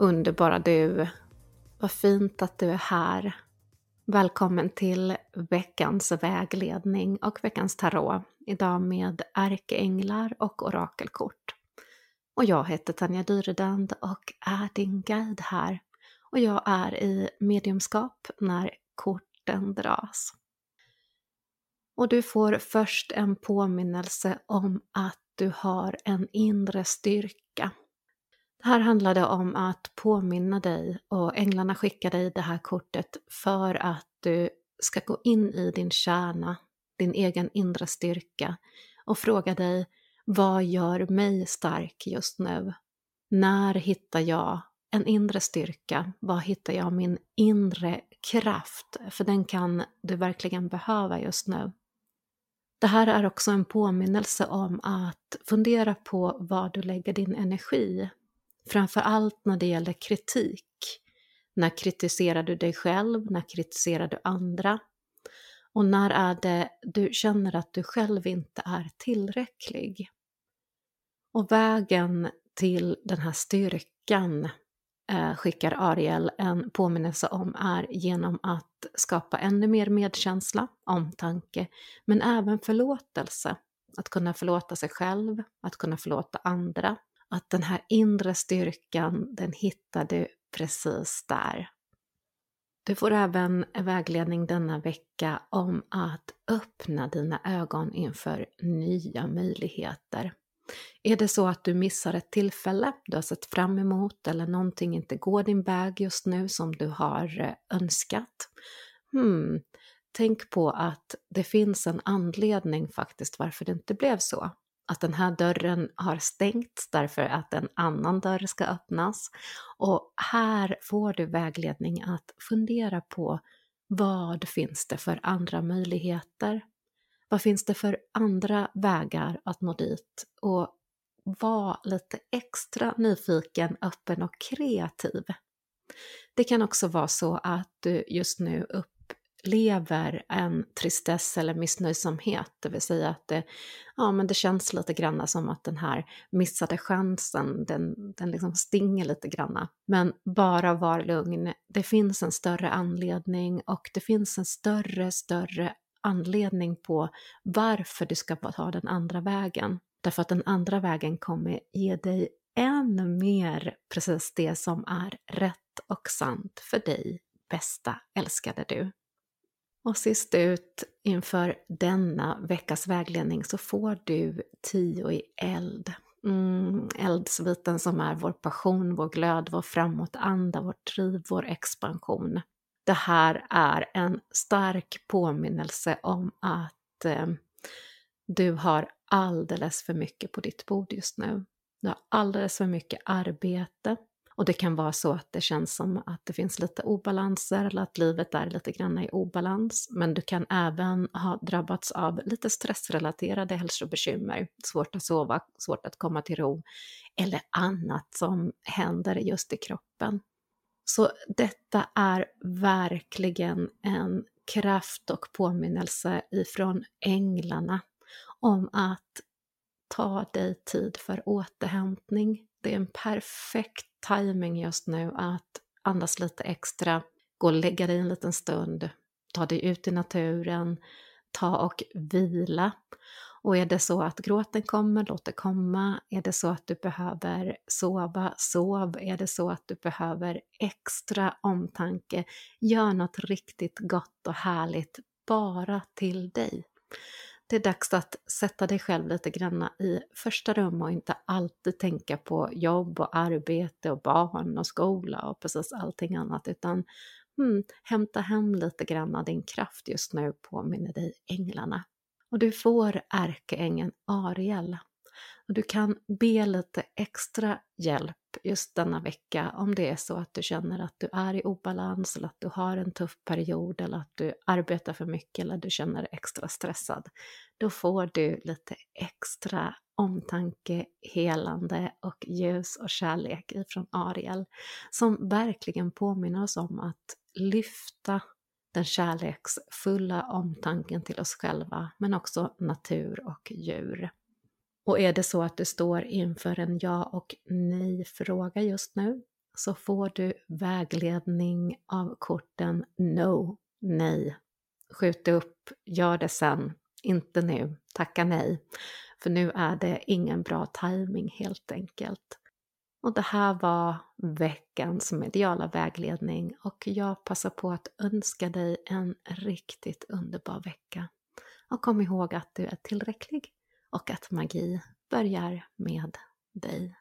Underbara du! Vad fint att du är här. Välkommen till veckans vägledning och veckans tarot. Idag med ärkeänglar och orakelkort. Och jag heter Tanja Dyredand och är din guide här. Och jag är i mediumskap när korten dras. Och du får först en påminnelse om att du har en inre styrka det här handlade om att påminna dig och änglarna skickar dig det här kortet för att du ska gå in i din kärna, din egen inre styrka och fråga dig vad gör mig stark just nu? När hittar jag en inre styrka? Var hittar jag min inre kraft? För den kan du verkligen behöva just nu. Det här är också en påminnelse om att fundera på var du lägger din energi Framför allt när det gäller kritik. När kritiserar du dig själv? När kritiserar du andra? Och när är det du känner att du själv inte är tillräcklig? Och vägen till den här styrkan eh, skickar Ariel en påminnelse om är genom att skapa ännu mer medkänsla, omtanke, men även förlåtelse. Att kunna förlåta sig själv, att kunna förlåta andra, att den här inre styrkan, den hittar du precis där. Du får även vägledning denna vecka om att öppna dina ögon inför nya möjligheter. Är det så att du missar ett tillfälle du har sett fram emot eller någonting inte går din väg just nu som du har eh, önskat? Hmm, tänk på att det finns en anledning faktiskt varför det inte blev så att den här dörren har stängts därför att en annan dörr ska öppnas. Och här får du vägledning att fundera på vad finns det för andra möjligheter? Vad finns det för andra vägar att nå dit? Och var lite extra nyfiken, öppen och kreativ. Det kan också vara så att du just nu upp upplever en tristess eller missnöjsamhet, det vill säga att det, ja, men det känns lite granna som att den här missade chansen, den, den liksom stinger lite granna. Men bara var lugn, det finns en större anledning och det finns en större, större anledning på varför du ska ta den andra vägen. Därför att den andra vägen kommer ge dig ännu mer precis det som är rätt och sant för dig, bästa älskade du. Och sist ut inför denna veckas vägledning så får du tio i eld. Mm, eldsviten som är vår passion, vår glöd, vår framåtanda, vårt driv, vår expansion. Det här är en stark påminnelse om att eh, du har alldeles för mycket på ditt bord just nu. Du har alldeles för mycket arbete, och det kan vara så att det känns som att det finns lite obalanser eller att livet är lite grann i obalans. Men du kan även ha drabbats av lite stressrelaterade hälsobekymmer, svårt att sova, svårt att komma till ro eller annat som händer just i kroppen. Så detta är verkligen en kraft och påminnelse ifrån änglarna om att ta dig tid för återhämtning. Det är en perfekt timing just nu att andas lite extra, gå och lägga dig en liten stund, ta dig ut i naturen, ta och vila. Och är det så att gråten kommer, låt det komma. Är det så att du behöver sova, sov. Är det så att du behöver extra omtanke, gör något riktigt gott och härligt bara till dig. Det är dags att sätta dig själv lite grann i första rum och inte alltid tänka på jobb och arbete och barn och skola och precis allting annat utan hmm, hämta hem lite grann din kraft just nu, påminner dig änglarna. Och du får ärkeängeln Ariel och du kan be lite extra hjälp just denna vecka om det är så att du känner att du är i obalans eller att du har en tuff period eller att du arbetar för mycket eller du känner dig extra stressad. Då får du lite extra omtanke, helande och ljus och kärlek ifrån Ariel som verkligen påminner oss om att lyfta den kärleksfulla omtanken till oss själva men också natur och djur. Och är det så att du står inför en ja och nej-fråga just nu så får du vägledning av korten No, nej, skjut upp, gör det sen, inte nu, tacka nej. För nu är det ingen bra timing helt enkelt. Och det här var veckans mediala vägledning och jag passar på att önska dig en riktigt underbar vecka. Och kom ihåg att du är tillräcklig och att magi börjar med dig.